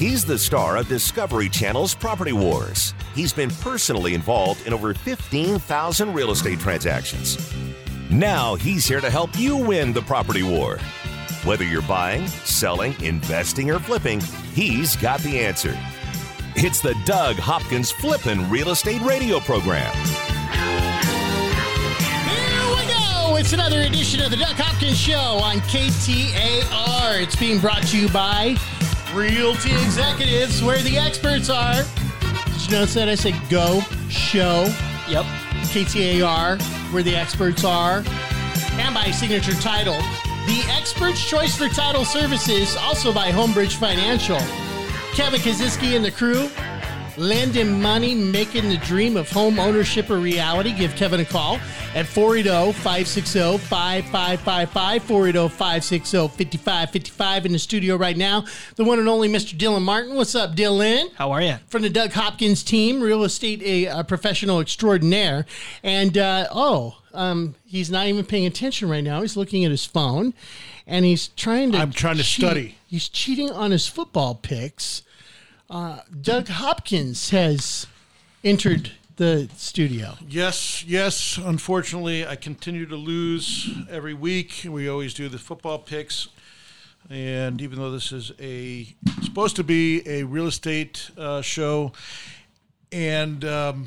He's the star of Discovery Channel's Property Wars. He's been personally involved in over 15,000 real estate transactions. Now he's here to help you win the property war. Whether you're buying, selling, investing, or flipping, he's got the answer. It's the Doug Hopkins Flippin' Real Estate Radio Program. Here we go. It's another edition of the Doug Hopkins Show on KTAR. It's being brought to you by Realty Executives, where the experts are. Did you notice that I said go, show? Yep. KTAR, where the experts are. And by Signature Title, the expert's choice for title services, also by Homebridge Financial. Kevin Kaziski and the crew, lending money, making the dream of home ownership a reality. Give Kevin a call at 480 560 5555. 480 560 5555 in the studio right now. The one and only Mr. Dylan Martin. What's up, Dylan? How are you? from the Doug Hopkins team, real estate a, a professional extraordinaire. And uh, oh, um, he's not even paying attention right now. He's looking at his phone, and he's trying to. I'm trying to cheat. study. He's cheating on his football picks. Uh, Doug Hopkins has entered the studio. Yes, yes. Unfortunately, I continue to lose every week. We always do the football picks, and even though this is a supposed to be a real estate uh, show, and um,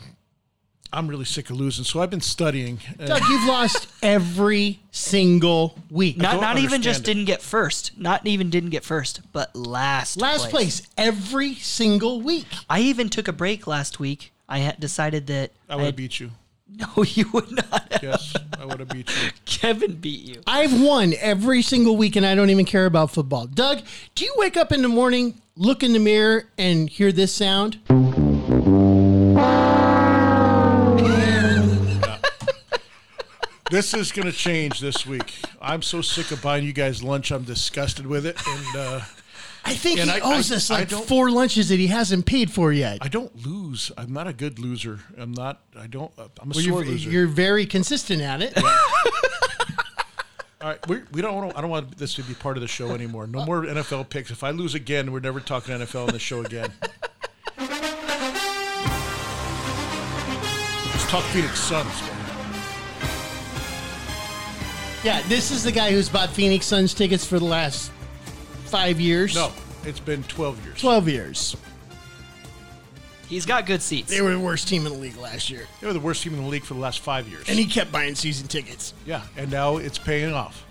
I'm really sick of losing, so I've been studying. Uh, Doug, you've lost every single week. Not don't even just it. didn't get first. Not even didn't get first, but last Last place every single week. I even took a break last week. I had decided that I would have beat you. No, you would not. have. Yes, I would have beat you. Kevin beat you. I've won every single week and I don't even care about football. Doug, do you wake up in the morning, look in the mirror, and hear this sound? This is going to change this week. I'm so sick of buying you guys lunch. I'm disgusted with it, and uh, I think And he I- owes I- us like four lunches that he hasn't paid for yet. I don't lose. I'm not a good loser. I'm not. I don't. I'm a Well, sore you're, loser. you're very consistent at it. All right, we, we don't. Want to, I don't want this to be part of the show anymore. No more NFL picks. If I lose again, we're never talking NFL on the show again. Let's talk Phoenix Suns. Man. yeah, this is the guy who's bought Phoenix Suns tickets for the last five years. No, it's been 12 years. 12 years. He's got good seats. They were the worst team in the league last year. They were the worst team in the league for the last five years. And he kept buying season tickets. yeah, and now it's paying off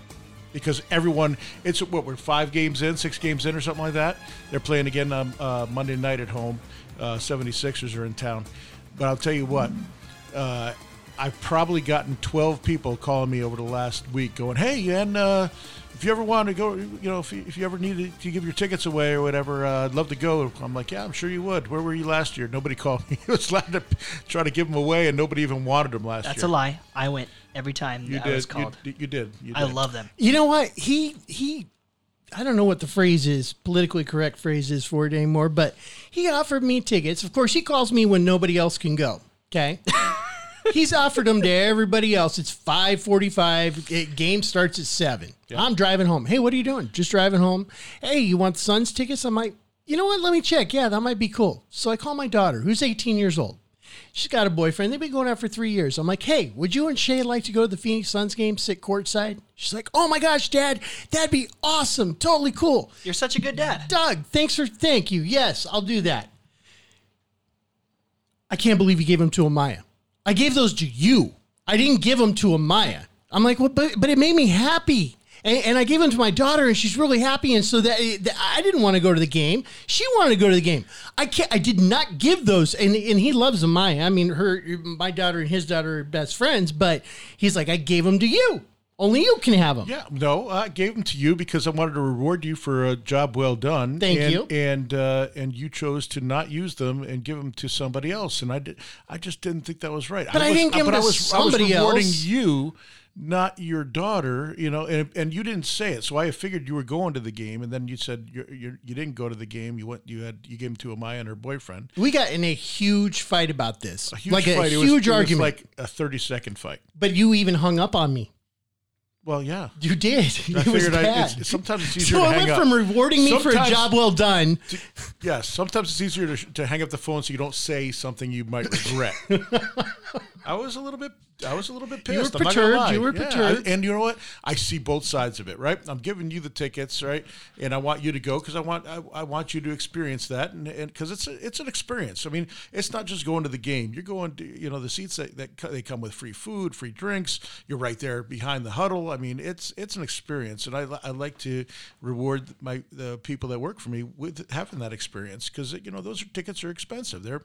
because everyone. It's what we're five games in, six games in, or something like that. They're playing again um, uh, Monday night at home. Uh, 76ers are in town, but I'll tell you what. Uh, I've probably gotten 12 people calling me over the last week, going, "Hey, and uh, if you ever want to go, you know, if you, if you ever needed to give your tickets away or whatever, uh, I'd love to go." I'm like, "Yeah, I'm sure you would." Where were you last year? Nobody called me. I was glad to try to give them away, and nobody even wanted them last That's year. That's a lie. I went every time You that did. I was called. You, you did. You I love them. You know what? He he I don't know what the phrase is, politically correct phrase is for it anymore, but he offered me tickets. Of course, he calls me when nobody else can go. Okay. He's offered them to everybody else. It's 545. It- Game starts at 7. I'm driving home. Hey, what are you doing? Just driving home. Hey, you want the Suns tickets? I'm like, you know what? Let me check. Yeah, that might be cool. So I call my daughter, who's 18 years old. She's got a boyfriend. They've been going out for three years. I'm like, hey, would you and Shay like to go to the Phoenix Suns game, sit courtside? She's like, oh my gosh, Dad, that'd be awesome. Totally cool. You're such a good dad. Doug, thanks for thank you. Yes, I'll do that. I can't believe you gave them to Amaya. I gave those to you. I didn't give them to Amaya. I'm like, well, but but it made me happy. And, and I gave them to my daughter, and she's really happy. And so that, that I didn't want to go to the game. She wanted to go to the game. I can't. I did not give those. And and he loves Amaya. I mean, her, my daughter, and his daughter are best friends. But he's like, I gave them to you. Only you can have them. Yeah, no, I gave them to you because I wanted to reward you for a job well done. Thank and, you. And uh, and you chose to not use them and give them to somebody else, and I did. I just didn't think that was right. But I was, didn't give them I to was, somebody I was rewarding else. you, not your daughter. You know, and and you didn't say it, so I figured you were going to the game, and then you said you you you didn't go to the game. You went. You had you gave them to Amaya and her boyfriend. We got in a huge fight about this, A huge like a fight. It was- huge was argument. like a thirty second fight. but you even hung up on me. Well, yeah. You did. I it was figured I, bad. it's, sometimes it's easier so to it hang went up. from rewarding me for a Sometimes- job well done Yes, sometimes it's easier to, to hang up the phone so you don't say something you might regret. I was a little bit, I was a little bit pissed. You were. Perturbed, you were Yeah, perturbed. I- and you know what? I see both sides of it. Right? I'm giving you the tickets, right? And I want you to go because I want, I, I want you to experience that, and because it's a, it's an experience. I mean, it's not just going to the game. You're going to, you know, the seats that, that they come with free food, free drinks. You're right there behind the huddle. I mean, it's it's an experience, and I, I like to reward my the people that work for me with having that experience because you know those are, tickets are expensive. They're,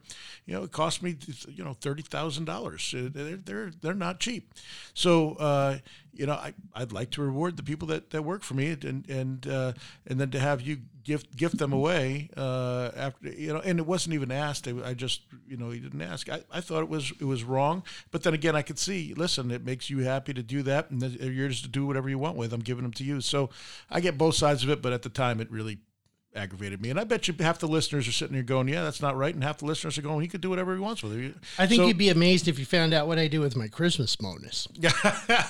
you know, it cost me you know thirty thousand dollars. They're they're they're not cheap. So uh, you know, I I'd like to reward the people that, that work for me and and uh, and then to have you gift gift them away uh, after you know, and it wasn't even asked. I, I just you know he didn't ask. I, I thought it was it was wrong, but then again, I could see. Listen, it makes you happy to do that, and you're yours to do whatever you want with. I'm giving them to you, so I get both sides of it. But at the time, it really aggravated me, and I bet you half the listeners are sitting here going, "Yeah, that's not right," and half the listeners are going, "He could do whatever he wants with it." I think So- you'd be amazed if you found out what I do with my Christmas bonus. Yeah,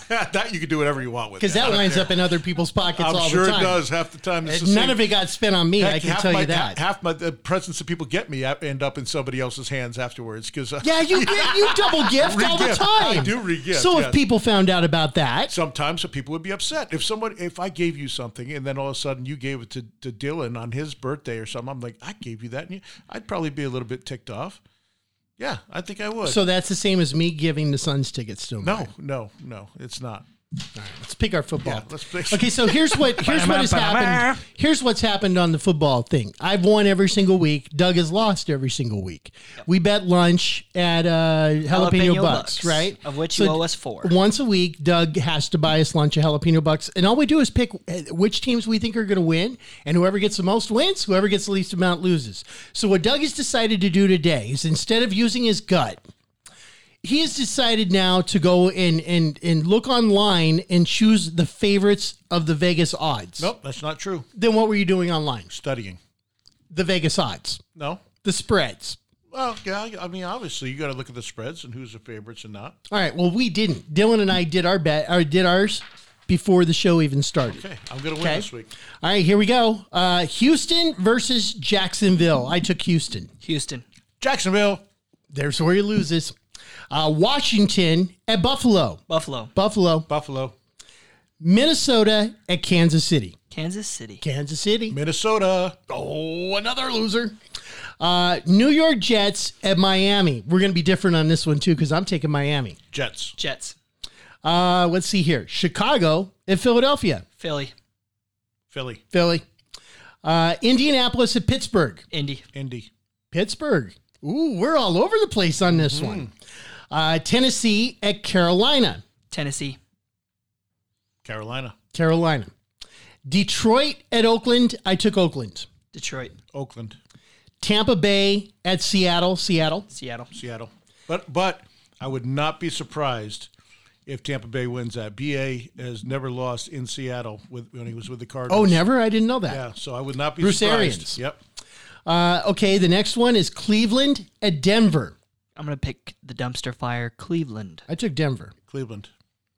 that you could do whatever you want with Because it. that winds up in other people's pockets I'm all sure the it time. does half the time. It's the None same- of it got spent on me. Heck, I can tell my, you that. Half my the presents that people get me end up in somebody else's hands afterwards. Because uh, yeah, you get you double gift all the time. I do re-gift, So yes. if people found out about that, sometimes people would be upset if someone if I gave you something and then all of a sudden you gave it to, to Dylan on his birthday or something. I'm like, I gave you that, and you, I'd probably be a little bit ticked off. Yeah, I think I would. so that's the same as me giving the Suns tickets to him. no, no, no, it's not. Let's pick our football. Yeah, let's pick- Okay, so here's what here's what has happened. Here's what's happened on the football thing. I've won every single week. Doug has lost every single week. We bet lunch at uh, jalapeno, Jalapeno bucks, Bucks, right? of which you owe us four. Once a week, Doug has to buy us lunch at jalapeno bucks, and all we do is pick uh, which teams we think are going to win, and whoever gets the most wins. Whoever gets the least amount loses. So what Doug has decided to do today is instead of using his gut he has decided now to go and and and look online and choose the favorites of the Vegas odds. Nope, that's not true. Then what were you doing online? Studying. The Vegas odds, No. the spreads. Well, yeah. I mean, obviously, you got to look at the spreads and who's the favorites and not. All right. Well, we didn't. Dylan and I did our bet or did ours before the show even started. Okay, I'm going to win Okay. this week. All right. Here we go. Uh, Houston versus Jacksonville. I took Houston. Houston. Jacksonville. There's where he loses. Uh, Washington at Buffalo. Buffalo. Buffalo. Buffalo. Minnesota at Kansas City. Kansas City. Kansas City. Minnesota. Oh, another loser. Uh, New York Jets at Miami. We're going to be different on this one too because I'm taking Miami. Jets. Jets. Uh, let's see here. Chicago at Philadelphia. Philly. Philly. Philly. Uh, Indianapolis at Pittsburgh. Indy. Indy. Pittsburgh. Ooh, we're all over the place on this one. Uh, Tennessee at Carolina. Tennessee. Carolina. Carolina. Detroit at Oakland. I took Oakland. Detroit. Oakland. Tampa Bay at Seattle. Seattle. Seattle. Seattle. But but I would not be surprised if Tampa Bay wins that. BA has never lost in Seattle with when he was with the Cardinals. Oh, never? I didn't know that. Yeah, so I would not be Bruce surprised. Arians. Yep. Uh, okay, the next one is Cleveland at Denver. I'm going to pick the dumpster fire Cleveland. I took Denver. Cleveland.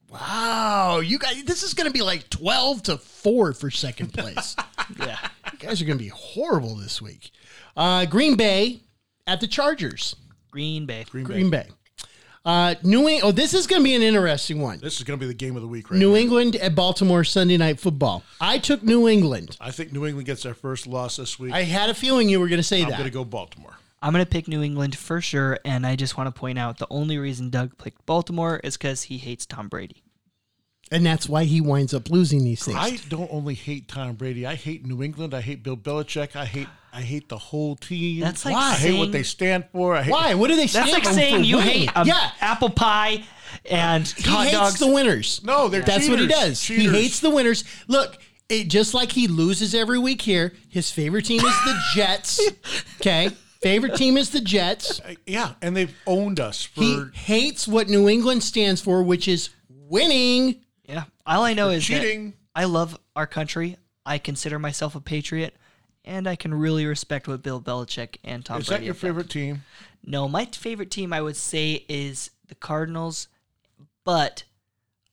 Wow, you guys, this is going to be like 12 to 4 for second place. Yeah. you guys are going to be horrible this week. Uh, Green Bay at the Chargers. Green Bay. Green Bay. Green Bay. Uh, New England. Oh, this is going to be an interesting one. This is going to be the game of the week, right? New now. England at Baltimore Sunday Night Football. I took New England. I think New England gets their first loss this week. I had a feeling you were going to say I'm that. going to go Baltimore. I'm going to pick New England for sure. And I just want to point out the only reason Doug picked Baltimore is because he hates Tom Brady. and that's why he winds up losing these things. I don't only hate Tom Brady. I hate New England. I hate Bill Belichick. I hate I hate the whole team. That's like I hate what they stand for. I hate why? What do they That's stand like for saying you winning? hate um, yeah, apple pie and he hot hates dogs. the winners. No, they're That's what he cheaters. does. He hates the winners. Look, it, just like he loses every week here, his favorite team is the Jets. Okay, favorite team is the Jets. Uh, yeah, and they've owned us for He hates what New England stands for, which is winning. yeah. All I know is that cheating. I love our country. I consider myself a patriot. And I can really respect what Bill Belichick and Tom Is Brady that your have done. favorite team? No, my favorite team I would say is the Cardinals, but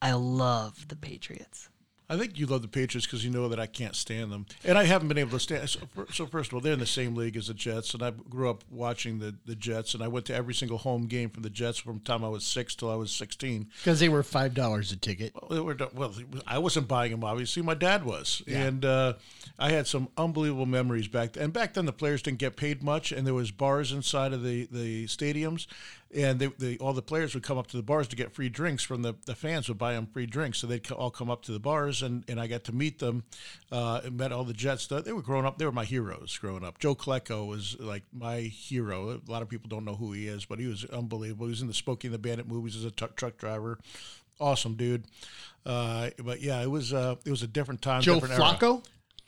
I love the Patriots. I think you love the Patriots because you know that I can't stand them, and I haven't been able to stand. So, so first of all, they're in the same league as the Jets, and I grew up watching the, the Jets, and I went to every single home game from the Jets from the time I was six till I was sixteen. Because they were five dollars a ticket. Well, they were, well, I wasn't buying them. Obviously, my dad was, and uh, I had some unbelievable memories back. then. And back then, the players didn't get paid much, and there was bars inside of the, the stadiums, and they, they all the players would come up to the bars to get free drinks from the, the fans would buy them free drinks, so they'd all come up to the bars, and, and I got to meet them, uh, and met all the Jets. They were growing up. They were my heroes growing up. Joe Klecko was like my hero. A lot of people don't know who he is, but he was unbelievable. He was in the Smokey and the Bandit movies as a tu- truck driver awesome dude. Uh, but yeah, it was uh, it was a different time. Joe different era.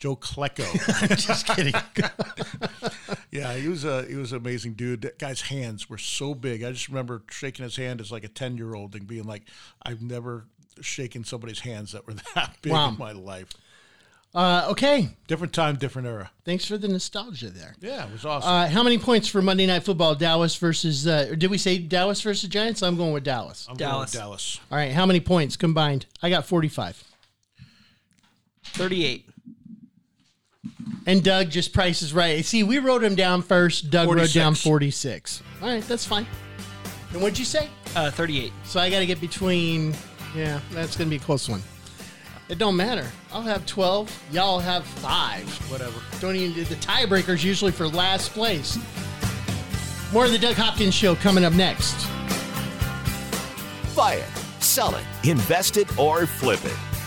Flacco? Joe Klecko. Just kidding. yeah, he was a he was an amazing dude. That guy's hands were so big. I just remember shaking his hand as like a ten year old and being like, I've never shaken somebody's hands that were that big Wow. in my life. Uh, okay. Different time, different era. Thanks for the nostalgia there. Yeah, it was awesome. Uh, how many points for Monday Night Football? Dallas versus, uh, or did we say Dallas versus Giants? I'm going with Dallas. I'm going with Dallas. Dallas. All right. How many points combined? I got 45. 38. And Doug just prices right. See, we wrote him down first. Doug wrote down 46. 46. All right. That's fine. And what'd you say? Uh, 38. So I got to get between. Yeah, that's going to be a close one. It don't matter. I'll have 12. Y'all have five. Whatever. Don't even. Do the tiebreaker's usually for last place. More of the Doug Hopkins Show coming up next. Buy it, sell it, invest it, or flip it.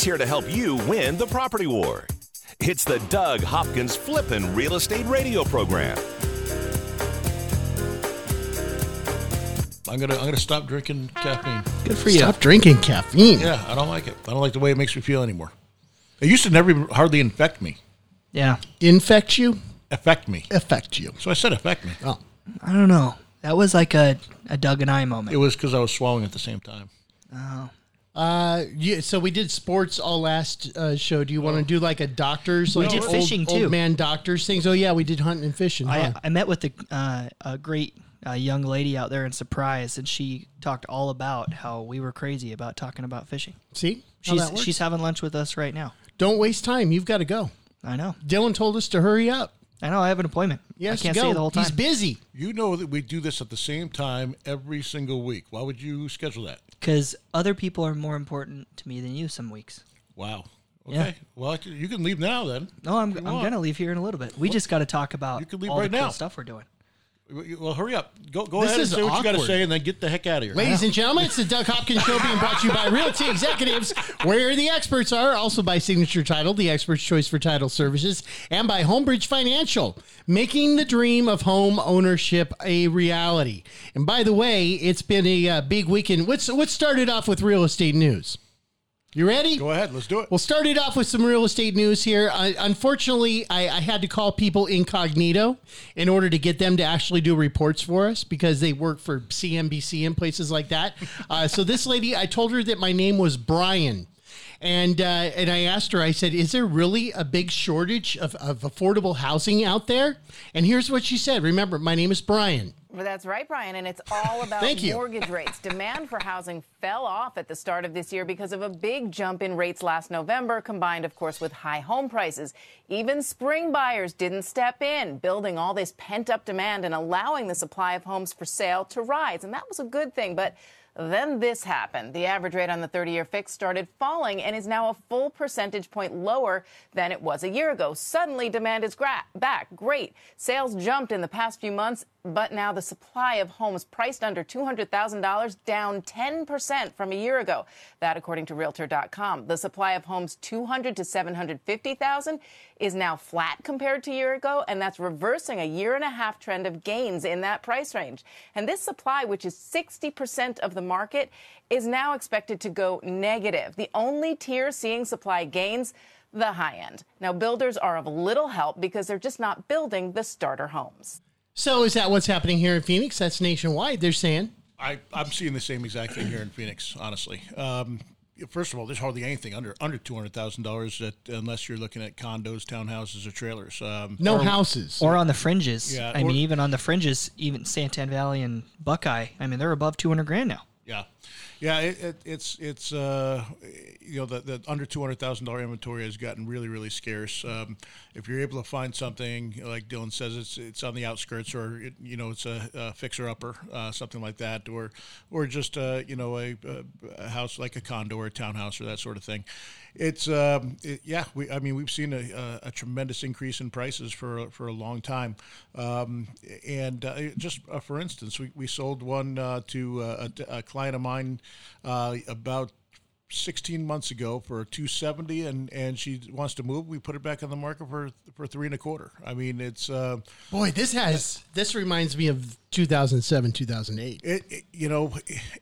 He's here to help you win the property war. It's the Doug Hopkins Flippin' Real Estate Radio Program. I'm gonna I'm gonna stop drinking caffeine. Good for you. Stop drinking caffeine. Yeah, I don't like it. I don't like the way it makes me feel anymore. It used to never even hardly infect me. Yeah. Infect you, Affect me. affect you. So I said affect me. Oh, I don't know. That was like a, a Doug and I moment. It was because I was swallowing at the same time. Oh. Uh, yeah. So we did sports all last uh, show. Do you want to do like a doctors? We like did old- fishing, too. Old man doctors things. Oh yeah, we did hunting and fishing. I, huh? I met with a, uh, a great uh, young lady out there in Surprise, and she talked all about how we were crazy about talking about fishing. See, She's she's having lunch with us right now. Don't waste time. You've got to go. I know. Dylan told us to hurry up. I know. I have an appointment. Yes, I can't go. stay the whole time. He's busy. You know that we do this at the same time every single week. Why would you schedule that? Because other people are more important to me than you some weeks. Wow. Okay. Yeah. Well, you can leave now then. No, I'm, I'm going to leave here in a little bit. We just got to talk about You can leave all right the cool now. stuff we're doing. Well, hurry up. Go go This ahead and is say what you got to say, and then get the heck out of here. Ladies and gentlemen, it's the Doug Hopkins Show being brought to you by Realty Executives, where the experts are, also by Signature Title, the expert's choice for title services, and by Homebridge Financial, making the dream of home ownership a reality. And by the way, it's been a uh, big weekend. What's what started off with real estate news? You ready? Go ahead. Let's do it. We'll start it off with some real estate news here. Uh, unfortunately, I, I had to call people incognito in order to get them to actually do reports for us because they work for CNBC and places like that. Uh, so this lady, I told her that my name was Brian. And uh, and I asked her, I said, "Is there really a big shortage of, of affordable housing out there?" And here's what she said. Remember, my name is Brian. Well, that's right, Brian, and it's all about mortgage rates. Demand for housing fell off at the start of this year because of a big jump in rates last November, combined, of course, with high home prices. Even spring buyers didn't step in, building all this pent up demand and allowing the supply of homes for sale to rise. And that was a good thing, but then this happened. The average rate on the 30 year fix started falling and is now a full percentage point lower than it was a year ago. Suddenly, demand is gra- back. Great. Sales jumped in the past few months, but now the supply of homes priced under $200,000 down 10% from a year ago. That, according to Realtor.com. The supply of homes 200 to 750,000 is now flat compared to a year ago, and that's reversing a year and a half trend of gains in that price range. And this supply, which is 60% of the market, is now expected to go negative. The only tier seeing supply gains the high end. Now, builders are of little help because they're just not building the starter homes. So is that what's happening here in Phoenix? That's nationwide. They're saying. I, I'm seeing the same exact thing here in Phoenix, honestly. Um, first of all, there's hardly anything under under two hundred thousand dollars that unless you're looking at condos, townhouses, or trailers. Um, No houses. Or on the fringes. Yeah, I or- mean, even on the fringes, even Santan Valley and Buckeye, I mean, they're above 200 grand now. Yeah, yeah. It, it, it's it's uh, you know the, the under two hundred thousand dollar inventory has gotten really really scarce. Um, if you're able to find something like Dylan says, it's it's on the outskirts or it, you know it's a, a fixer upper, uh, something like that, or or just uh, you know a, a house like a condo or a townhouse or that sort of thing. It's um, it, yeah. We I mean we've seen a, a, a tremendous increase in prices for a- for a long time, um, and uh, just uh, for instance, we, we sold one uh, to a, a client of mine uh, about 16 months ago for 270 and and she wants to move. We put it back on the market for for three and a quarter. I mean it's uh Boy, this has this reminds me of 2007, 2008, it, it you know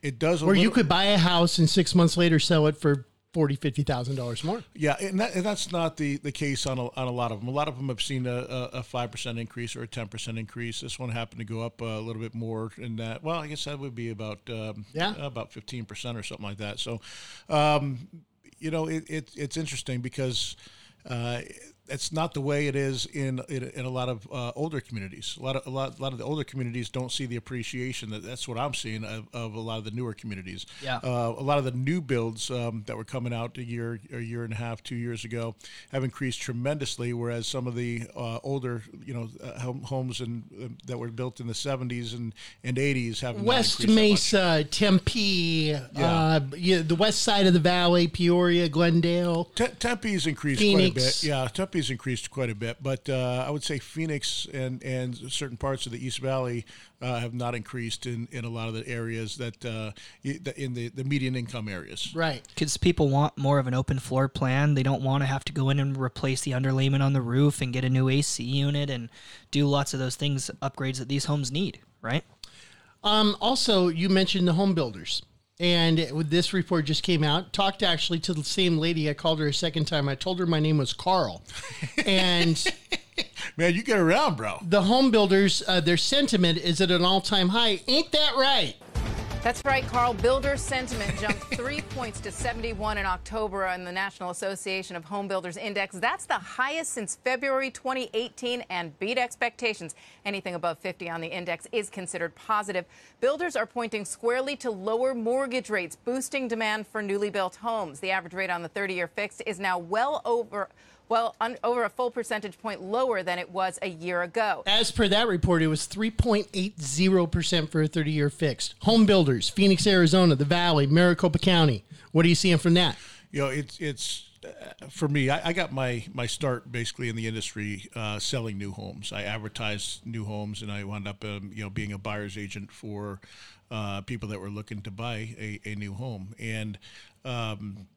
it does where you could buy a house and six months later sell it for forty, fifty thousand dollars more. Yeah, and, that, and that's not the, the case on a, on a lot of them. A lot of them have seen a, a, a 5% increase or a 10% increase. This one happened to go up a little bit more in that. Well, I guess that would be about um, Yeah. about 15% or something like that. So, um, you know, it, it, it's interesting because uh, it's not the way it is in in, in a lot of uh, older communities. A lot of a lot, a lot of the older communities don't see the appreciation that that's what I'm seeing of, of a lot of the newer communities. Yeah. Uh, a lot of the new builds um, that were coming out a year, a year and a half, two years ago, have increased tremendously. Whereas some of the uh, older, you know, uh, homes and uh, that were built in the 70s and, and 80s have West. Mesa, Tempe, uh, yeah, the west side of the valley, Peoria, Glendale. Te- Tempe's increased Phoenix. quite a bit. Yeah, Tempe's increased quite a bit, but uh, I would say Phoenix and, and certain parts of the East Valley uh, have not increased in, in a lot of the areas that uh, in the, the median income areas. Right. Because people want more of an open floor plan. They don't want to have to go in and replace the underlayment on the roof and get a new AC unit and do lots of those things, upgrades that these homes need, right? Um, also, you mentioned the home builders. And it- this report just came out. Talked actually to the same lady. I called her a second time. I told her my name was Carl. and Man, you get around, bro. the home builders, uh, their sentiment is at an all time high. Ain't that right? That's right, Carl. Builder sentiment jumped three points to 71 in October on the National Association of Home Builders Index. That's the highest since February 2018 and beat expectations. Anything above 50 on the index is considered positive. Builders are pointing squarely to lower mortgage rates, boosting demand for newly built homes. The average rate on the 30 year fixed is now well over. Well, un- over a full percentage point lower than it was a year ago. As per that report, it was 3.80% for a 30 year fixed. Home builders, Phoenix, Arizona, the Valley, Maricopa County. What are you seeing from that? You know, it's it's uh, for me, I, I, got my my start basically in the industry uh, selling new homes. I advertised new homes, and I wound up um, you know being a buyer's agent for uh, people that were looking to buy a, a new home, and um,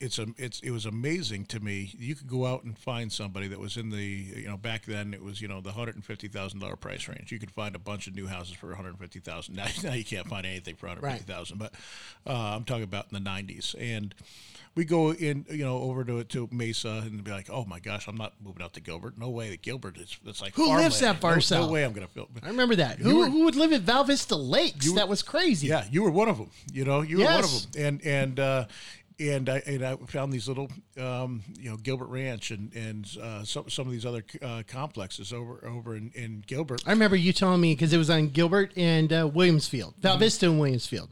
it's a it's it was amazing to me. You could go out and find somebody that was in the you know back then it was you know the hundred and fifty thousand dollar price range. You could find a bunch of new houses for one hundred fifty thousand. Now, now you can't find anything for one hundred fifty thousand. Right. But uh, I'm talking about in the nineties, and we go in you know over to to Mesa and be like, oh my gosh, I'm not moving out to Gilbert. No way, the Gilbert is it's like who lives that far no, south? No way, I'm gonna feel. I remember that. Who, were, who would live at Val Vista Lakes? Were, that was crazy. Yeah, you were one of them. You know, you yes. were one of them, and and. Uh, and I and I found these little, um, you know, Gilbert Ranch and and uh, some some of these other uh, complexes over over in, in, Gilbert. I remember you telling me because it was on Gilbert and uh, Williamsfield, Val mm-hmm. Vista and Williamsfield,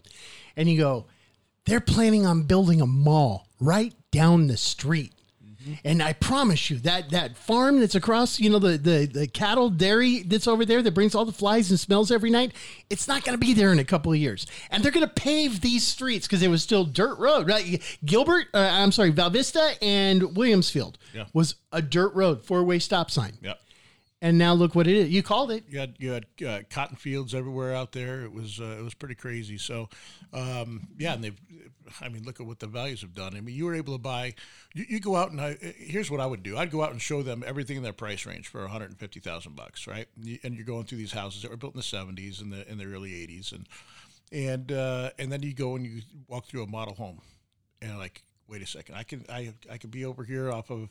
and you go, they're planning on building a mall right down the street. Mm-hmm. And I promise you that that farm that's across, you know, the, the the cattle dairy that's over there that brings all the flies and smells every night, it's not going to be there in a couple of years. And they're going to pave these streets because it was still dirt road, right? Gilbert, uh, I'm sorry, Val Vista and Williamsfield yeah. was a dirt road, four way stop sign. Yeah. And now look what it is. You called it. You had you had uh, cotton fields everywhere out there. It was uh, it was pretty crazy. So, um, yeah, and they've I mean, look at what the values have done. I mean, you were able to buy. You, you go out and I, here's what I would do. I'd go out and show them everything in their price range for 150 thousand bucks, right? And you're going through these houses that were built in the 70s and the in the early 80s, and and uh, and then you go and you walk through a model home, and like, wait a second, I can I I could be over here off of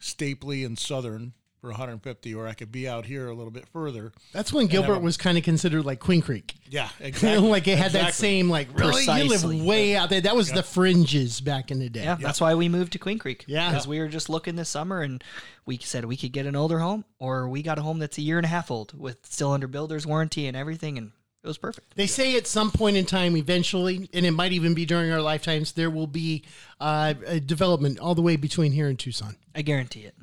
Stapley and Southern for 150, or I could be out here a little bit further. That's when Gilbert a, was kind of considered like Queen Creek. Yeah, exactly. like it had exactly. that same like really Precisely. you live way out there. That was yeah. the fringes back in the day. Yeah, yeah, that's why we moved to Queen Creek. Yeah, because we were just looking this summer and we said we could get an older home, or we got a home that's a year and a half old with still under builder's warranty and everything, and it was perfect. They say at some point in time, eventually, and it might even be during our lifetimes, there will be uh, a development all the way between here and Tucson. I guarantee it.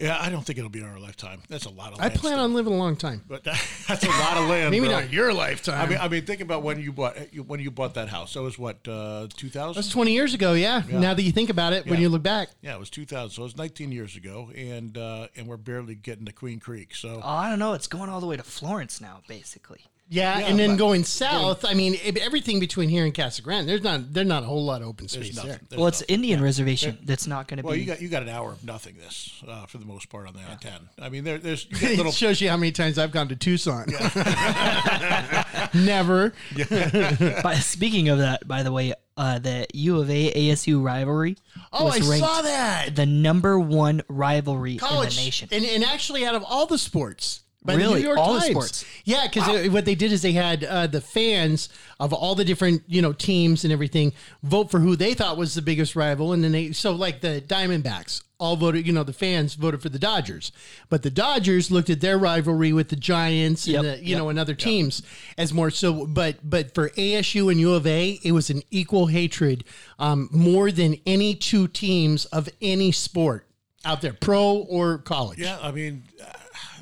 Yeah, I don't think it'll be in our lifetime. That's a lot of. Land I plan still. on living a long time, but that's a lot of land. Maybe bro. not your lifetime. I mean, I mean, think about when you bought when you bought that house. That was what uh, two thousand. That's twenty years ago. Yeah. yeah. Now that you think about it, yeah. when you look back. Yeah, it was two thousand. So it was nineteen years ago, and uh, and we're barely getting to Queen Creek. So oh, I don't know. It's going all the way to Florence now, basically. Yeah, yeah, and then going south, I mean, everything between here and Casa Grande, there's not there's not a whole lot of open space there. Well, it's nothing. Indian yeah. reservation that's not going to well, be. Well, you got you got an hour of nothingness uh, for the most part on the I-10. I mean, there, there's little... it shows you how many times I've gone to Tucson. Yeah. Never. but speaking of that, by the way, uh, the U of A ASU rivalry. Oh, I saw that. The number one rivalry College, in the nation, and, and actually, out of all the sports, by really? the New York all Times. The sports. Yeah, because wow. what they did is they had uh, the fans of all the different you know teams and everything vote for who they thought was the biggest rival, and then they so like the Diamondbacks all voted. You know, the fans voted for the Dodgers, but the Dodgers looked at their rivalry with the Giants and the, you yep. know and other teams yep. as more so. But but for ASU and U of A, it was an equal hatred, um, more than any two teams of any sport out there, pro or college. Yeah, I mean. Uh,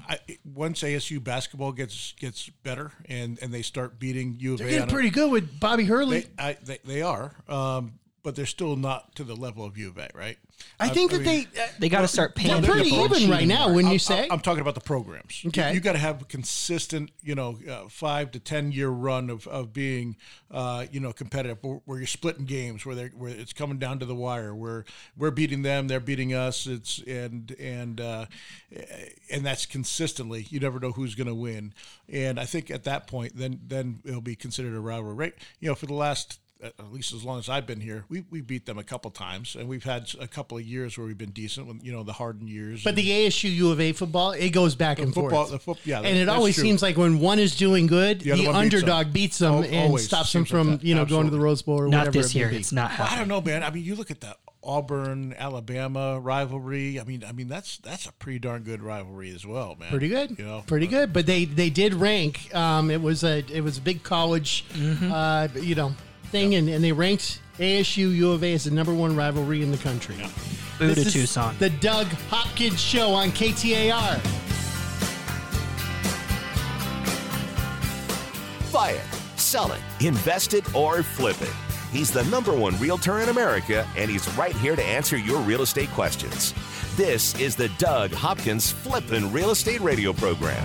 I, once ASU basketball gets gets better and, and they start beating U of they're getting pretty good with Bobby Hurley. They, I, they, they are, um, but they're still not to the level of U of A, right? I think I that mean, they uh, they got to start paying. They're pretty even right now. When you say, I'm, I'm, talking about the programs. Okay, you, you got to have a consistent, you know, uh, five to ten year run of, of being, uh, you know, competitive. Where, where, you're splitting games, where they where it's coming down to the wire, where we're beating them, they're beating us. It's and and uh, and that's consistently. You never know who's going to win. And I think at that point, then then it'll be considered a rivalry. Right? You know, for the last at least as long as I've been here, we we beat them a couple times, and we've had a couple of years where we've been decent. When, you know, the hardened years. But the ASU U of A football, it goes back and football, forth. The yeah, and it always true. seems like when one is doing good, the, the underdog beats them, beats them and stops them from like you know Absolutely. going to the Rose Bowl or not whatever. this year. It's not. Happening. I don't know, man. I mean, you look at that Auburn Alabama rivalry. I mean, I mean that's that's a pretty darn good rivalry as well, man. Pretty good, you know, pretty good. But they they did rank. Um, it was a it was a big college, mm-hmm. uh, you know, thing, and, and they ranked ASU U of A as the number one rivalry in the country. Yeah. Boo to Tucson. The Doug Hopkins Show on KTAR. Buy it, sell it, invest it, or flip it. He's the number one realtor in America, and he's right here to answer your real estate questions. This is the Doug Hopkins Flippin' Real Estate Radio Program.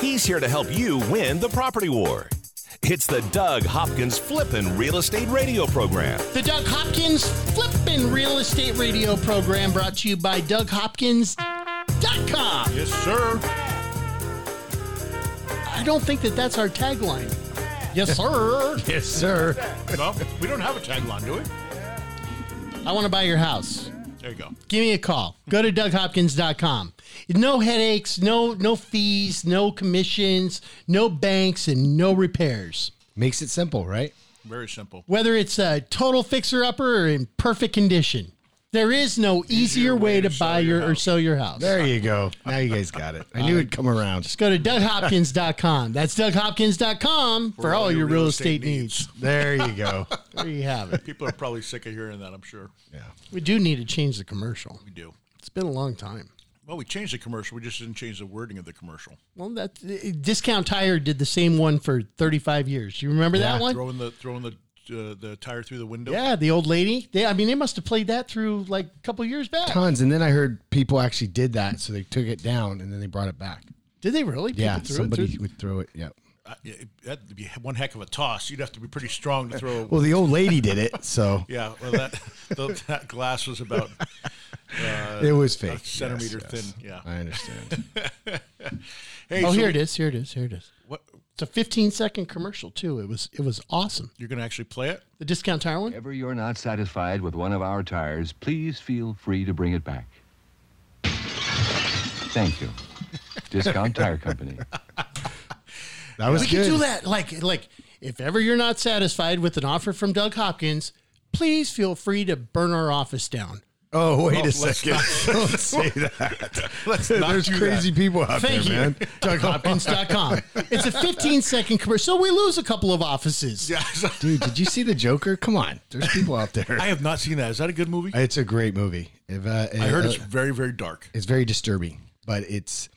He's here to help you win the property war. It's the Doug Hopkins Flippin' Real Estate Radio Program. The Doug Hopkins Flippin' Real Estate Radio Program brought to you by DougHopkins.com. Yes, sir. I don't think that that's our tagline. Yes, sir. Yes, sir. No, we don't have a tagline, do we? I want to buy your house. There you go. Give me a call. Go to DougHopkins.com. No headaches, no no fees, no commissions, no banks, and no repairs. Makes it simple, right? Very simple. Whether it's a total fixer upper or in perfect condition, there is no easier, way, to, buy your, or sell your house. There you go. Now you guys got it. I knew it'd come around. Just go to DougHopkins.com. That's DougHopkins.com for, all, your real estate, needs. There you go. There you have it. People are probably sick of hearing that, I'm sure. Yeah. We do need to change the commercial. We do. It's been a long time. Well, we changed the commercial. We just didn't change the wording of the commercial. Well, that uh, Discount Tire did the same one for 35 years. You remember that one? Throwing the throwing the uh, the tire through the window. Yeah, the old lady. They, I mean, they must have played that through like a couple years back. Tons. And then I heard people actually did that, so they took it down and then they brought it back. Did they really? Yeah, People threw it somebody through- would throw it. Yeah. Uh, it- that'd be one heck of a toss. You'd have to be pretty strong to throw. Well, the old lady did it, so yeah, well, that the, that glass was about uh, it was a fake. centimeter Yes, yes. thin. Yeah. I understand. Hey, Oh, so here it is. Here it is. Here it is. What It's a 15 second commercial too. It was it was awesome. you're going to actually play it? The Discount Tire one. Ever you're not satisfied with one of our tires, please feel free to bring it back. Thank you. Discount Tire Company. That was we good. could do that. Like like if ever you're not satisfied with an offer from Doug Hopkins, please feel free to burn our office down. Oh, wait a second. Don't say that. There's do crazy people out Thank there, you. man. DougHopkins.com. It's a 15 second commercial. So we lose a couple of offices. Yeah, Dude, did you see the Joker? Come on. There's people out there. I have not seen that. Is that a good movie? It's a great movie. If, uh, I heard uh, it's very, very dark. it's very disturbing, but it's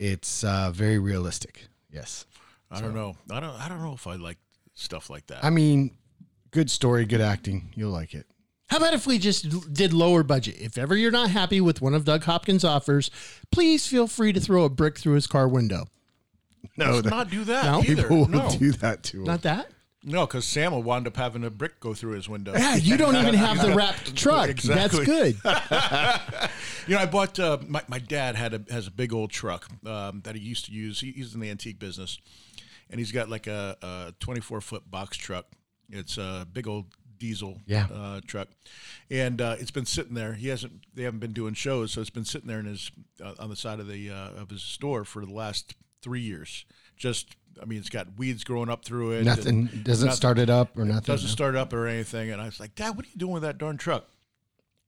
it's uh, very realistic. Yes. I don't know. I don't. I don't know if I like stuff like that. I mean, good story, good acting. You'll like it. How about if we just did lower budget? If ever you're not happy with one of Doug Hopkins' offers, please feel free to throw a brick through his car window. No, Let's that- not do that No? either. people will no, do that to him. Not that? no, because Sam will wind up having a brick go through his window. Yeah, you don't even have the wrapped truck. Exactly. That's good. You know, I bought. Uh, my my dad had a has a big old truck um, that he used to use. He, he's in the antique business, and he's got like a, a 24 foot box truck. It's a big old diesel Yeah. uh, truck, and uh, it's been sitting there. He hasn't. They haven't been doing shows, so it's been sitting there in his uh, on the side of the uh, of his store for the last three years. Just, I mean, it's got weeds growing up through it. Nothing doesn't nothing- start it up or nothing. doesn't start up or anything. And I was like, Dad, what are you doing with that darn truck?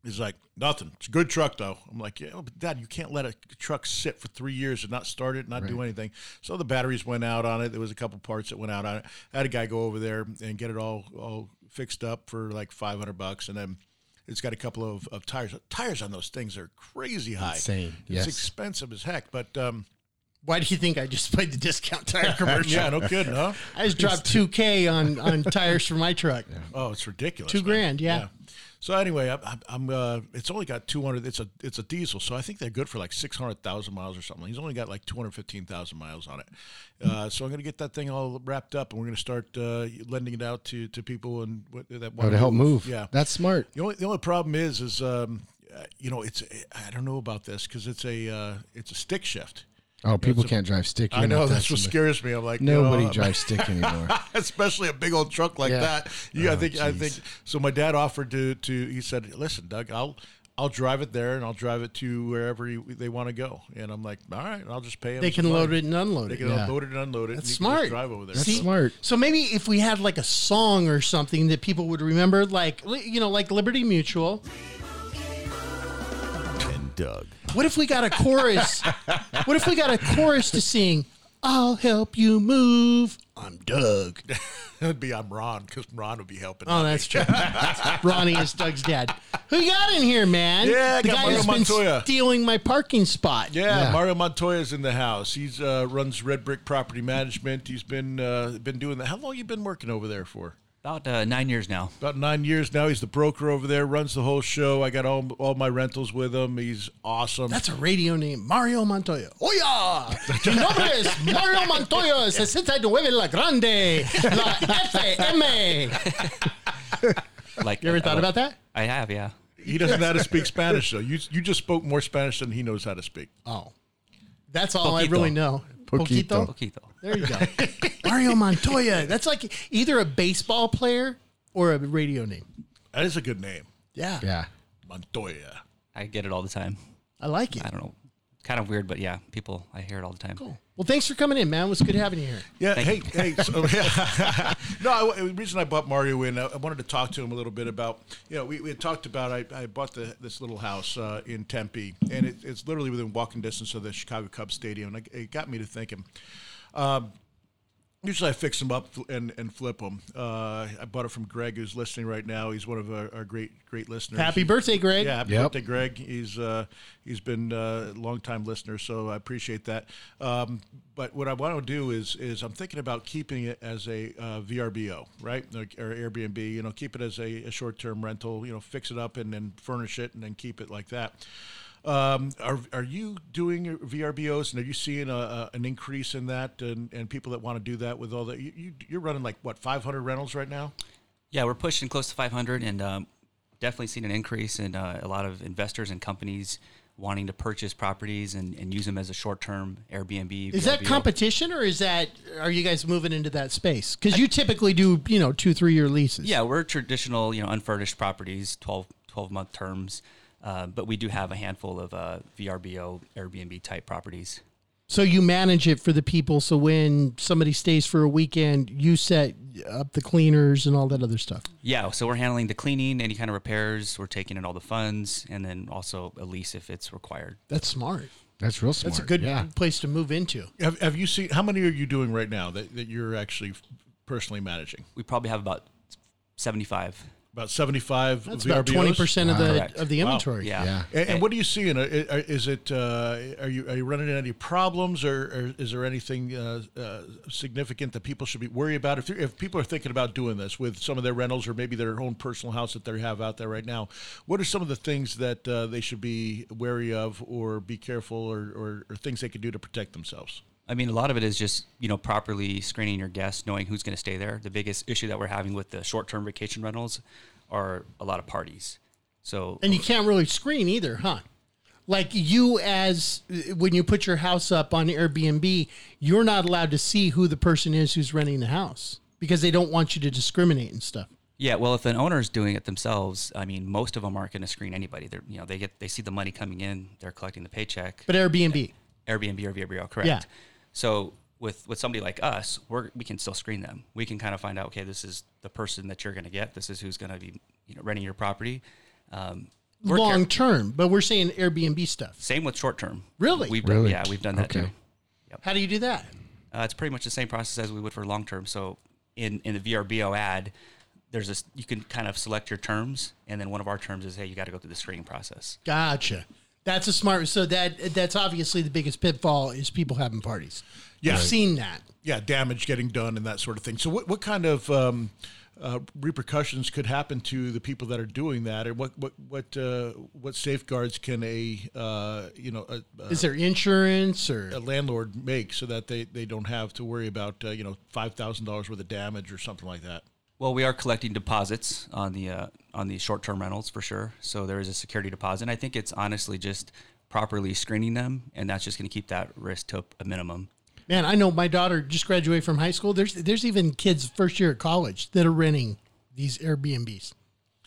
He's like, nothing. It's a good truck, though. I'm like, yeah, but Dad, you can't let a truck sit for three years and not start it, and not do anything. So the batteries went out on it. There was a couple parts that went out on it. I had a guy go over there and get it all all fixed up for like 500 bucks, and then. It's got a couple of, of tires. Tires on those things are crazy high. Insane, It's yes. expensive as heck. But um, Why do you think I just played the discount tire commercial? yeah, no kidding, huh? I just dropped two k on on tires for my truck. Oh, it's ridiculous. Two man. grand, yeah. So anyway, I'm- I'm uh, it's only got 200. It's a it's a diesel, so I think they're good for like 600,000 miles or something. He's only got like 215,000 miles on it. Uh, so I'm going to get that thing all wrapped up, and we're going to start uh, lending it out to, to people and what, that Oh, want to help move. Yeah, That's smart. the only the only problem is is um, uh, you know it's I don't know about this because it's a uh, it's a stick shift. Oh, people a- can't drive stick. I You're not know that's what scares me. I'm like Nobody you know, drives stick anymore. especially a big old truck like Yeah. that. You, I Oh, think, I think. So my dad offered to, to. He said, "Listen, Doug, I'll, I'll drive it there, and I'll drive it to wherever you, they want to go." And I'm like, "All right, I'll just pay them." They can load it and unload They it. can Yeah. load it and unload it. That's and smart. drive over there. That's So- smart. So maybe if we had like a song or something that people would remember, like you know, like Liberty Mutual. And Doug. What if we got a chorus? what if we got a chorus to sing? I'll help you move. I'm Doug. It'd be I'm Ron because Ron would be helping. Oh, that's true. Ronnie is Doug's dad. Who you got in here, man? Yeah, I the got guy Mario who's been Montoya. stealing my parking spot. Yeah, Yeah. Mario Montoya's in the house. He's uh, runs Red Brick Property Management. He's been uh, been doing that. How long you been working over there for? About uh, nine years now. About nine years now. He's the broker over there. Runs the whole show. I got all all my rentals with him. He's awesome. That's a radio name, Mario Montoya. Oya! Mi nombre es Mario Montoya, 69 La Grande, La FM. Like You ever thought uh, about that? I have, yeah. He doesn't know how to speak Spanish though. You you just spoke more Spanish than he knows how to speak. Oh. That's all I really know. Poquito. Poquito. There you go. Mario Montoya. That's like either a baseball player or a radio name. That is a good name, Yeah. Yeah. Montoya. I get it all the time. I like it. I don't know. Kind of weird, but yeah, people, I hear it all the time. Cool. Well, thanks for coming in, man. It was good having you here. Yeah. hey, hey. So, no, I, the reason I brought Mario in, I, I wanted to talk to him a little bit about. You know, we, we had talked about. I, I bought the, this little house uh, in Tempe, and it, it's literally within walking distance of the Chicago Cubs stadium. And I, it got me to thinking. Um, Usually I fix them up and, and flip them. Uh, I bought it from Greg, who's listening right now. He's one of our, our great great listeners. Happy birthday, Greg. Yeah, happy Yep. birthday, Greg. He's uh, he's been uh, a long time listener, so I appreciate that. Um, but what I want to do is is I'm thinking about keeping it as a uh, VRBO, right, or Airbnb. You know, keep it as a, a short term rental. You know, fix it up and then furnish it and then keep it like that. Um, are are you doing VRBOs and are you seeing a, a, an increase in that and, and people that want to do that with all that? You, you you're running like what 500 rentals right now? Yeah, we're pushing close to 500 and um, definitely seen an increase in uh, a lot of investors and companies wanting to purchase properties and, and use them as a short term Airbnb. Is that competition or is that are you guys moving into that space? Because you typically do, you know, two, three year leases. Yeah, we're traditional, you know, unfurnished properties, 12, 12 month terms. Uh, but we do have a handful of uh, VRBO, Airbnb type properties. So you manage it for the people. So when somebody stays for a weekend, you set up the cleaners and all that other stuff. Yeah, so we're handling the cleaning, any kind of repairs. We're taking in all the funds, and then also a lease if it's required. That's smart. That's real smart. That's a good Yeah. place to move into. Have, have you seen how many are you doing right now that, that you're actually personally managing? We probably have about 75. About 75 That's VRBOs? about twenty percent of the Correct. of the Wow. inventory. Yeah. Yeah. And, and what are you seeing? Uh, Is it uh, are you are you running into any problems, or, or is there anything uh, uh, significant that people should be worried about? If, if people are thinking about doing this with some of their rentals, or maybe their own personal house that they have out there right now, what are some of the things that uh, they should be wary of, or be careful, or, or, or things they can do to protect themselves? I mean, a lot of it is just you know properly screening your guests, knowing who's going to stay there. The biggest issue that we're having with the short-term vacation rentals are a lot of parties. So And you can't really screen either, huh? like you as when you put your house up on Airbnb, you're not allowed to see who the person is who's renting the house because they don't want you to discriminate and stuff. Yeah, well, if an owner's doing it themselves, I mean, most of them aren't going to screen anybody. They're, you know, they get they see the money coming in, they're collecting the paycheck. But Airbnb, Airbnb or VRBO, correct? Yeah. So with with somebody like us, we're, we can still screen them. We can kind of find out, okay, this is the person that you're going to get. This is who's going to be you know renting your property. Um, we're care- long term, but we're saying Airbnb stuff. same with short term. Really? We've done, Really? yeah, we've done that Okay. too. How do you do that? Uh, it's pretty much the same process as we would for long term. So in in the VRBO ad, there's this you can kind of select your terms, and then one of our terms is, hey, you got to go through the screening process. Gotcha. That's a smart. So that that's obviously the biggest pitfall is people having parties. Yeah. I've seen that. yeah, damage getting done and that sort of thing. So, what, what kind of um, uh, repercussions could happen to the people that are doing that, or what what what uh, what safeguards can a uh, you know a, a, Is there insurance or a landlord make so that they, they don't have to worry about uh, you know five thousand dollars worth of damage or something like that? Well, we are collecting deposits on the uh, on the short term rentals for sure. So there is a security deposit. And I think it's honestly just properly screening them, and that's just going to keep that risk to a minimum. Man, I know my daughter just graduated from high school. There's there's even kids first year at college that are renting these Airbnbs.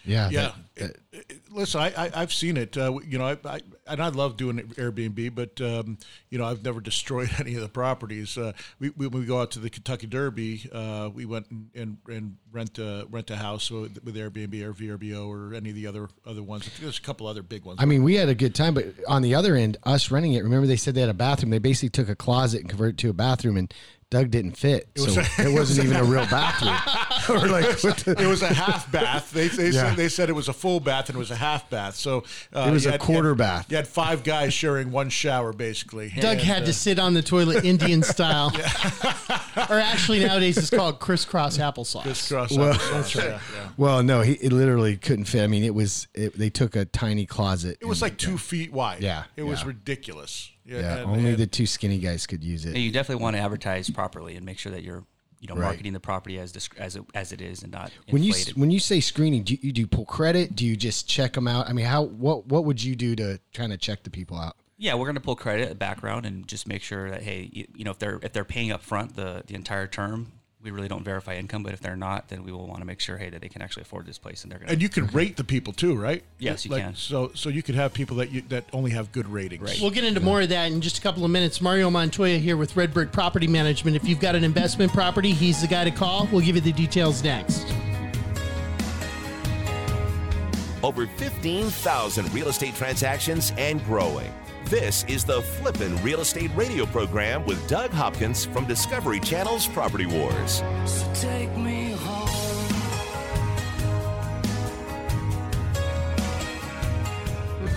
Yeah. Yeah. that- It- it- listen, I, I I've seen it. Uh, you know, I, I and I love doing Airbnb, but um, you know, I've never destroyed any of the properties. Uh, we, we when we go out to the Kentucky Derby, uh, we went and, and, and rent a rent a house with, with Airbnb or VRBO or any of the other other ones. I there's a couple other big ones. I mean, we had a good time, but on the other end, us renting it, remember they said they had a bathroom. They basically took a closet and converted it to a bathroom, and Doug didn't fit. so it wasn't even a real bathroom. We're like, what the- it was a half bath. They, they, Yeah. said, they said it was a full bath and it was a half bath. So uh, It was a had- quarter you had- bath. You had five guys sharing one shower, basically. Doug And, had uh, to sit on the toilet Indian style, or actually nowadays it's called crisscross applesauce. crisscross. Well- applesauce. Yeah, yeah. well, no, he it literally couldn't fit. I mean, it was, it, they took a tiny closet. It was like two feet wide. Yeah, it was ridiculous. Yeah, and- only and- the two skinny guys could use And it. you definitely want to advertise properly and make sure that you're you know Right. marketing the property as disc- as it, as it is and not When you when you say screening, do you, you do you pull credit? Do you just check them out? I mean, how what what would you do to kind of check the people out? Yeah, we're going to pull credit, background, and just make sure that hey, you, you know, if they're if they're paying up front the the entire term, we really don't verify income. But if they're not, then we will want to make sure hey that they can actually afford this place and they're going. And you can mhm. rate the people too, right? Yes, you Like, can. So, so you could have people that you that only have good ratings. Right. We'll get into more of that in just a couple of minutes. Mario Montoya here with Red Brick Property Management. If you've got an investment property, he's the guy to call. We'll give you the details next. Over 15,000 real estate transactions and growing. This is the Flippin' Real Estate Radio program with Doug Hopkins from Discovery Channel's Property Wars. Take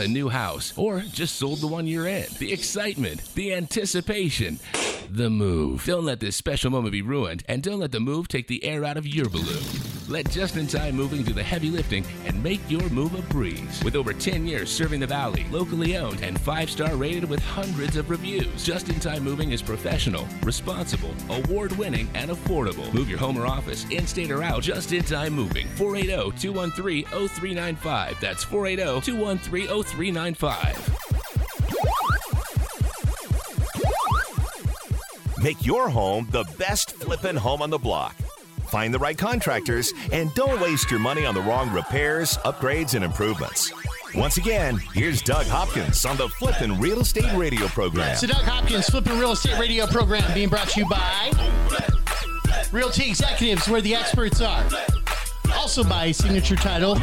a new house or just sold the one you're in. The excitement, the anticipation, the move. Don't let this special moment be ruined and don't let the move take the air out of your balloon. Let Just in Time Moving do the heavy lifting and make your move a breeze. With over 10 years serving the Valley, locally owned, and five star rated with hundreds of reviews, Just in Time Moving is professional, responsible, award winning, and affordable. Move your home or office, in state or out, Just in Time Moving. 480 213 0395. That's 480 213 0395. Make your home the best flippin' home on the block. Find the right contractors and don't waste your money on the wrong repairs, upgrades, and improvements. Once again, here's Doug Hopkins on the Flippin' Real Estate Radio program. So Doug Hopkins, Flipping Real Estate Radio program being brought to you by Realty Executives, where the experts are. Also by Signature Title,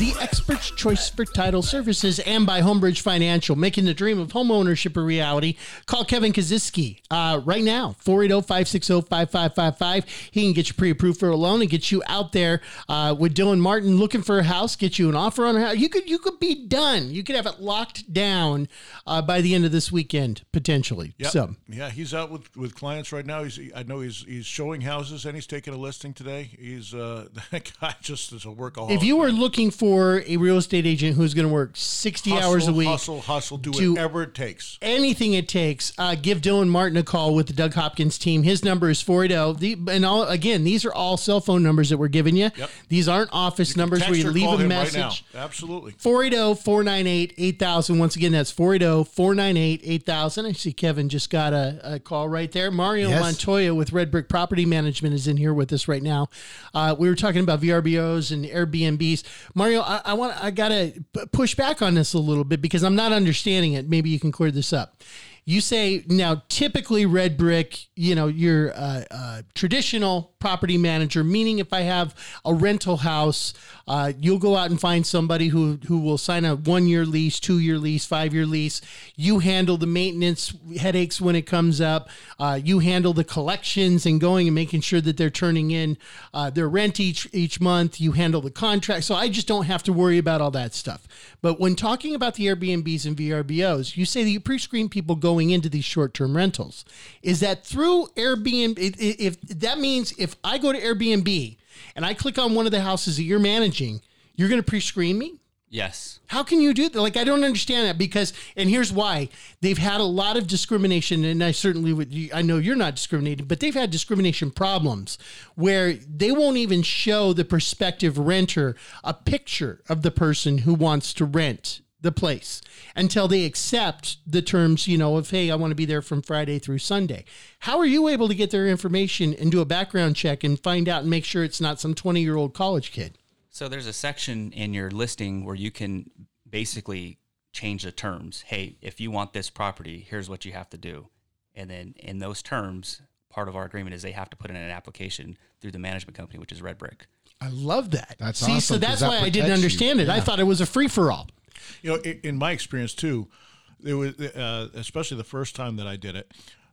the expert's choice for title services, and by Homebridge Financial, making the dream of homeownership a reality. Call Kevin Kaziski uh, right now, 480-560-5555. He can get you pre-approved for a loan and get you out there uh, with Dylan Martin looking for a house, get you an offer on a house. You could you could be done. You could have it locked down uh, by the end of this weekend, potentially. Yep. So yeah, he's out with, with clients right now. He's I know he's he's showing houses and he's taking a listing today. He's uh that guy just is a workaholic. if you were looking for a real estate agent who's going to work 60 hustle, hours a week, hustle, hustle, do whatever it takes. anything it takes, uh, give Dylan Martin a call with the Doug Hopkins team. His number is 480. The, and all, again, these are all cell phone numbers that we're giving you. Yep. These aren't office numbers where you leave a message. right now. Absolutely. 480 498 8000. Once again, that's 480 498 8000. I see Kevin just got a, a call right there. Mario Yes. Montoya with Red Brick Property Management is in here with us right now. Uh, we were talking about VRBOs and Airbnbs. Mario, I, I want I got to push back on this a little bit because I'm not understanding it. Maybe you can clear this up. You say now typically red brick, you know, you're a, a traditional property manager, meaning if I have a rental house, uh, you'll go out and find somebody who who will sign a one year lease, two year lease, five year lease. You handle the maintenance headaches when it comes up. Uh, you handle the collections and going and making sure that they're turning in uh, their rent each each month. You handle the contract, so I just don't have to worry about all that stuff. But when talking about the Airbnbs and VRBOs, you say that you pre-screen people going into these short-term rentals. Is that through Airbnb? i- i- If that means if I go to Airbnb and I click on one of the houses that you're managing, you're going to pre-screen me. Yes. How can you do that? Like, I don't understand that because, and here's why they've had a lot of discrimination, and I certainly would, I know you're not discriminating, but they've had discrimination problems where they won't even show the prospective renter a picture of the person who wants to rent the place until they accept the terms, you know, of, hey, I want to be there from Friday through Sunday. How are you able to get their information and do a background check and find out and make sure it's not some 20 year old college kid? So there's a section in your listing where you can basically change the terms. Hey, if you want this property, here's what you have to do. And then in those terms, part of our agreement is they have to put in an application through the management company, which is Red Brick. I love that. That's See, so that's that why I didn't protects you. understand it. I thought it was a free for all. You know, in, my experience too, there was uh, especially the first time that I did it.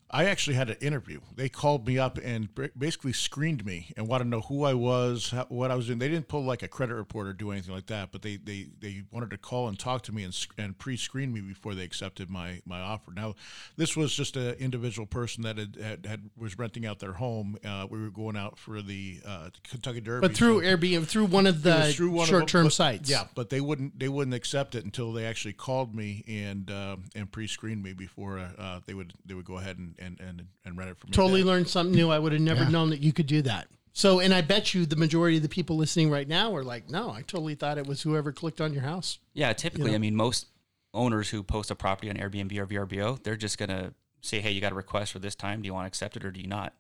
I actually had an interview. They called me up and basically screened me and wanted to know who I was, how, what I was doing. They didn't pull like a credit report or do anything like that, but they they, they wanted to call and talk to me and, and pre-screen me before they accepted my my offer. Now, this was just an individual person that had, had, had was renting out their home. Uh, we were going out for the uh, Kentucky Derby, But through so- Airbnb, through one of the through one of them, short-term but- sites. Yeah, but they wouldn't they wouldn't accept it until they actually called me and uh, and pre-screened me before uh, they would they would go ahead and and, and, and read it from. Totally That- learned something new. I would have never Yeah. known that you could do that. So, and I bet you the majority of the people listening right now are like, no, I totally thought it was whoever clicked on your house. Yeah, typically, know? I mean, most owners who post a property on Airbnb or VRBO, they're just going to say, hey, you got a request for this time. Do you want to accept it or do you not?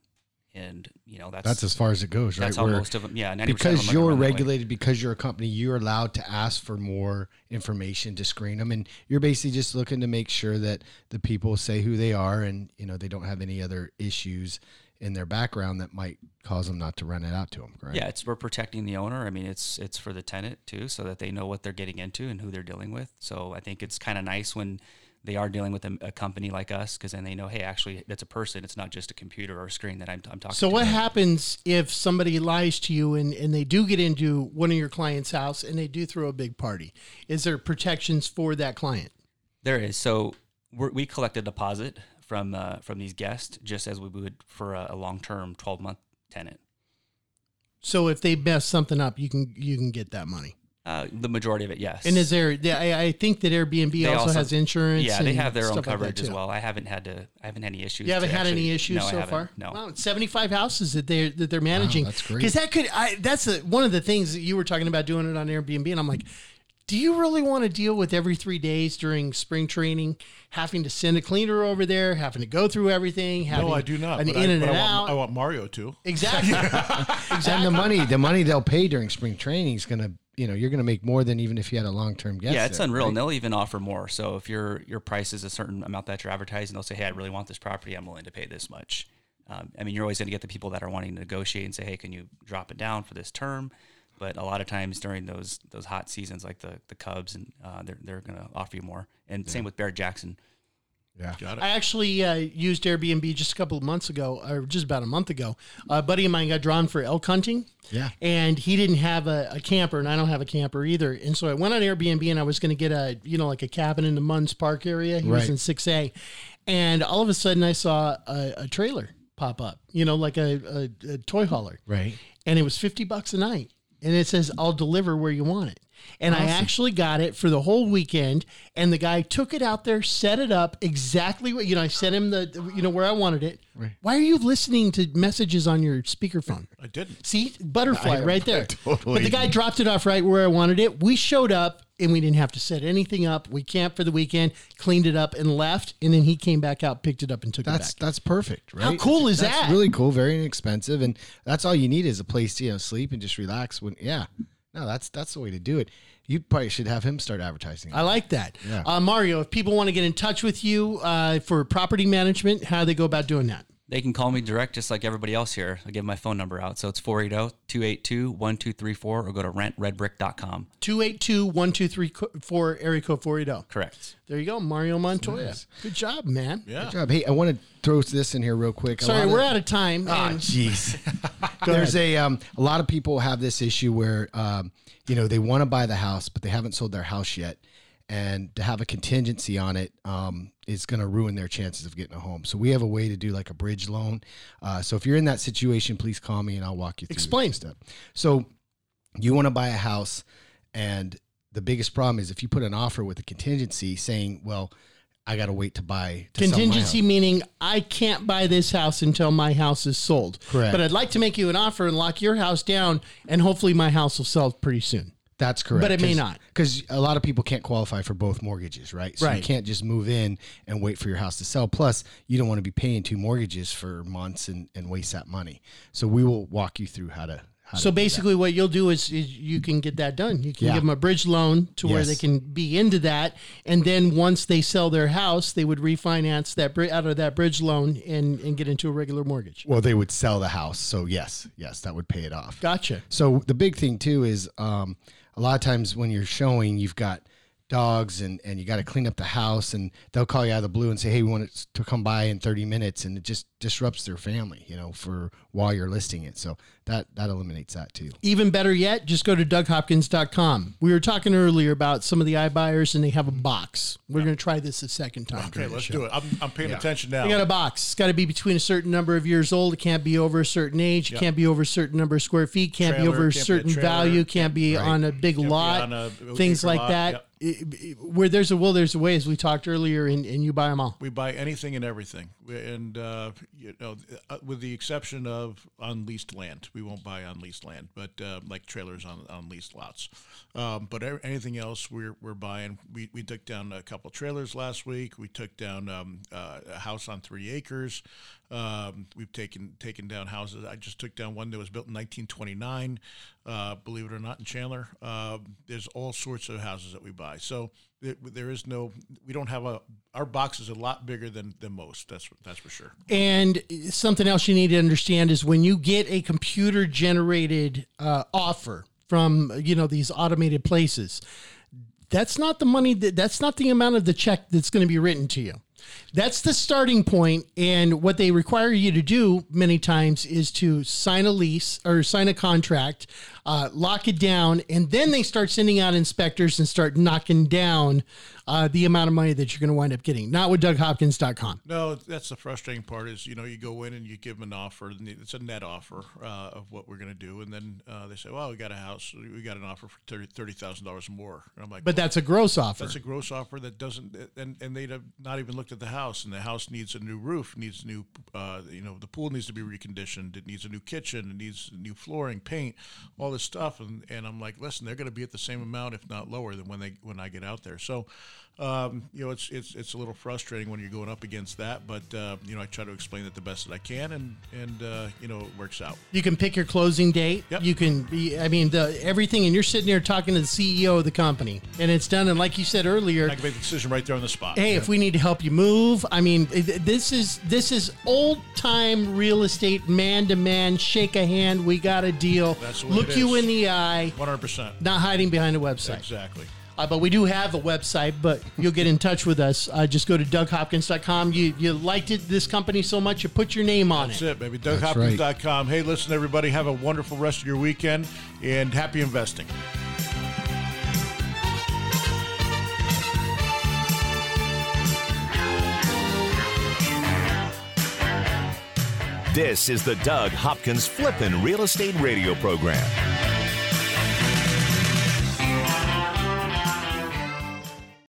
And you know that's That's as far as it goes, right? That's how Where- most of them. Yeah, 90% because you're gonna run that way. regulated, because you're a company, you're allowed to ask for more information to screen them, and you're basically just looking to make sure that the people say who they are, and you know they don't have any other issues in their background that might cause them not to rent it out to them. Correct? Yeah, it's we're protecting the owner. I mean, it's it's for the tenant too, so that they know what they're getting into and who they're dealing with. So I think it's kind of nice when they are dealing with a, a company like us, because then they know, hey, actually, that's a person. It's not just a computer or a screen that I'm, I'm talking. So to. what happens if somebody lies to you and, and they do get into one of your clients' house and they do throw a big party? Is there protections for that client? There is. So we're, we collect a deposit from uh, from these guests, just as we would for a, a long term, twelve month tenant. So if they mess something up, you can you can get that money. Uh, the majority of it, yes. And is there? yeah, I, I think that Airbnb They also, has insurance. Yeah, they have their own stuff like coverage as well. I haven't had to. I haven't had any issues. You haven't to had any issues no, so far. No. Wow, seventy-five houses that they that they're managing. that's great. Because that could. I, that's a, one of the things that you were talking about doing it on Airbnb, and I'm like, do you really want to deal with every three days during spring training, having to send a cleaner over there, having to go through everything? Having No, I do not. An but in I, and but I an want, out. I want Mario to. exactly. And the money, the money they'll pay during spring training is gonna, you know, you're gonna make more than even if you had a long term guest. yeah, it's there, unreal. right? And they'll even offer more. So if your your price is a certain amount that you're advertising, they'll say, "Hey, I really want this property. I'm willing to pay this much." Um, I mean, you're always going to get the people that are wanting to negotiate and say, "Hey, can you drop it down for this term?" But a lot of times during those those hot seasons, like the the Cubs, and uh, they're they're going to offer you more. And same with Barrett Jackson. Yeah. Got it. I actually uh, used Airbnb just a couple of months ago, or just about a month ago. A buddy of mine got drawn for elk hunting. Yeah. And he didn't have a, a camper, and I don't have a camper either. And so I went on Airbnb, and I was going to get a, you know, like a cabin in the Munds Park area. He was in 6A. And all of a sudden, I saw a, a trailer pop up, you know, like a, a, a toy hauler. Right. And it was 50 bucks a night. And it says, I'll deliver where you want it. And I actually got it for the whole weekend. And the guy took it out there, set it up exactly what, you know, I sent him the, you know, where I wanted it. Right. Why are you listening to messages on your speakerphone? I didn't. See, butterfly right there. totally. But the guy dropped it off right where I wanted it. We showed up and we didn't have to set anything up. We camped for the weekend, cleaned it up, and left. And then he came back out, picked it up, and took That's it back. that's perfect, right? How cool is That's that? Really cool, very inexpensive, and that's all you need is a place to you know sleep and just relax. When yeah, no, that's that's the way to do it. You probably should have him start advertising. I like that. Yeah. Uh, Mario, if people want to get in touch with you uh, for property management, how do they go about doing that? They can call me direct, just like everybody else here. I'll give my phone number out. So it's 480 282 1234 or go to rentredbrick.com. 282 1234 area code 480. Correct. There you go, Mario Montoya. nice. Good job, man. Yeah. Good job. Hey, I want to throw this in here real quick. Sorry, we're of- out of time. Ah, and- jeez. There's a um, a lot of people have this issue where um, you know they want to buy the house, but they haven't sold their house yet, and to have a contingency on it um, is going to ruin their chances of getting a home. So we have a way to do like a bridge loan. Uh, so if you're in that situation, please call me and I'll walk you through. Explain. step. So you want to buy a house, and the biggest problem is if you put an offer with a contingency saying, "Well, I got to wait to buy to Contingency meaning I can't buy this house until my house is sold. Correct. But I'd like to make you an offer and lock your house down, and hopefully my house will sell pretty soon. That's correct. But it may not. Because a lot of people can't qualify for both mortgages, right? So you can't just move in and wait for your house to sell. Plus, you don't want to be paying two mortgages for months and, and waste that money. So we will walk you through how to. How So to basically, what you'll do is, is you can get that done. You can Yeah. give them a bridge loan to where they can be into that, and then once they sell their house, they would refinance that bri- out of that bridge loan and, and get into a regular mortgage. Well, they would sell the house. So yes, yes, that would pay it off. Gotcha. So the big thing too is um, a lot of times when you're showing, you've got dogs and, and you got to clean up the house and they'll call you out of the blue and say, Hey, we want it to come by in 30 minutes. And it just disrupts their family, you know, for while you're listing it. So that, that eliminates that too. Even better yet, just go to DougHopkins.com. We were talking earlier about some of the iBuyers, and they have a box. We're going to try this a second time. Okay, let's do it. I'm, I'm paying attention now. They got a box. It's got to be between a certain number of years old. It can't be over a certain age. It Yep. can't be over a certain number of square feet. Can't be over a can't a certain trailer, value. Can't be right. on a big Can't lot. on a things like lot, that. yep. It- where there's a will, there's a way. As we talked earlier, and, and you buy them all. We buy anything and everything, and uh, you know, uh, with the exception of unleased land, we won't buy unleased land, but uh, like trailers on on leased lots. Um, but anything else, we're we're buying. We we took down a couple trailers last week. We took down um, uh, a house on three acres. Um, we've taken taken down houses. I just took down one that was built in 1929. Uh, believe it or not, in Chandler, uh, there's all sorts of houses that we buy. So there, is no, we don't have a. Our box is a lot bigger than than most. That's that's for sure. And something else you need to understand is when you get a computer generated uh, offer from you know these automated places, that's not the money that that's not the amount of the check that's going to be written to you. That's the starting point, and what they require you to do many times is to sign a lease or sign a contract, uh, lock it down, and then they start sending out inspectors and start knocking down uh, the amount of money that you're going to wind up getting. Not with DougHopkins.com. No, that's the frustrating part. Is you know you go in and you give them an offer. And it's a net offer uh, of what we're going to do, and then uh, they say, "Well, we got a house. We got an offer for thirty thousand dollars more." And I'm like, "But well, that's a gross offer. That's a gross offer that doesn't." And and they'd have not even looked at the house, and the house needs a new roof, needs new, uh, you know, the pool needs to be reconditioned. It needs a new kitchen. It needs new flooring, paint, all this stuff. And and I'm like, listen, they're going to be at the same amount, if not lower, than when they when I get out there. So um, you know, it's it's it's a little frustrating when you're going up against that, but uh, you know, I try to explain it the best that I can, and and uh, you know, it works out. You can pick your closing date. Yep. You can be, I mean, the everything, and you're sitting there talking to the CEO of the company, and it's done. And like you said earlier, I can make the decision right there on the spot. Hey, yeah. if we need to help you move, I mean, this is this is old time real estate, man to man, shake a hand, we got a deal. That's what Look you in the eye. One hundred percent. Not hiding behind a website. Exactly. Uh, but we do have a website, but you'll get in touch with us. Uh, just go to DougHopkins.com. You you liked it, this company so much, you put your name on it. That's it. it, baby. DougHopkins.com. Hey, listen, everybody, have a wonderful rest of your weekend and happy investing. This is the Doug Hopkins Flippin' Real Estate Radio Program.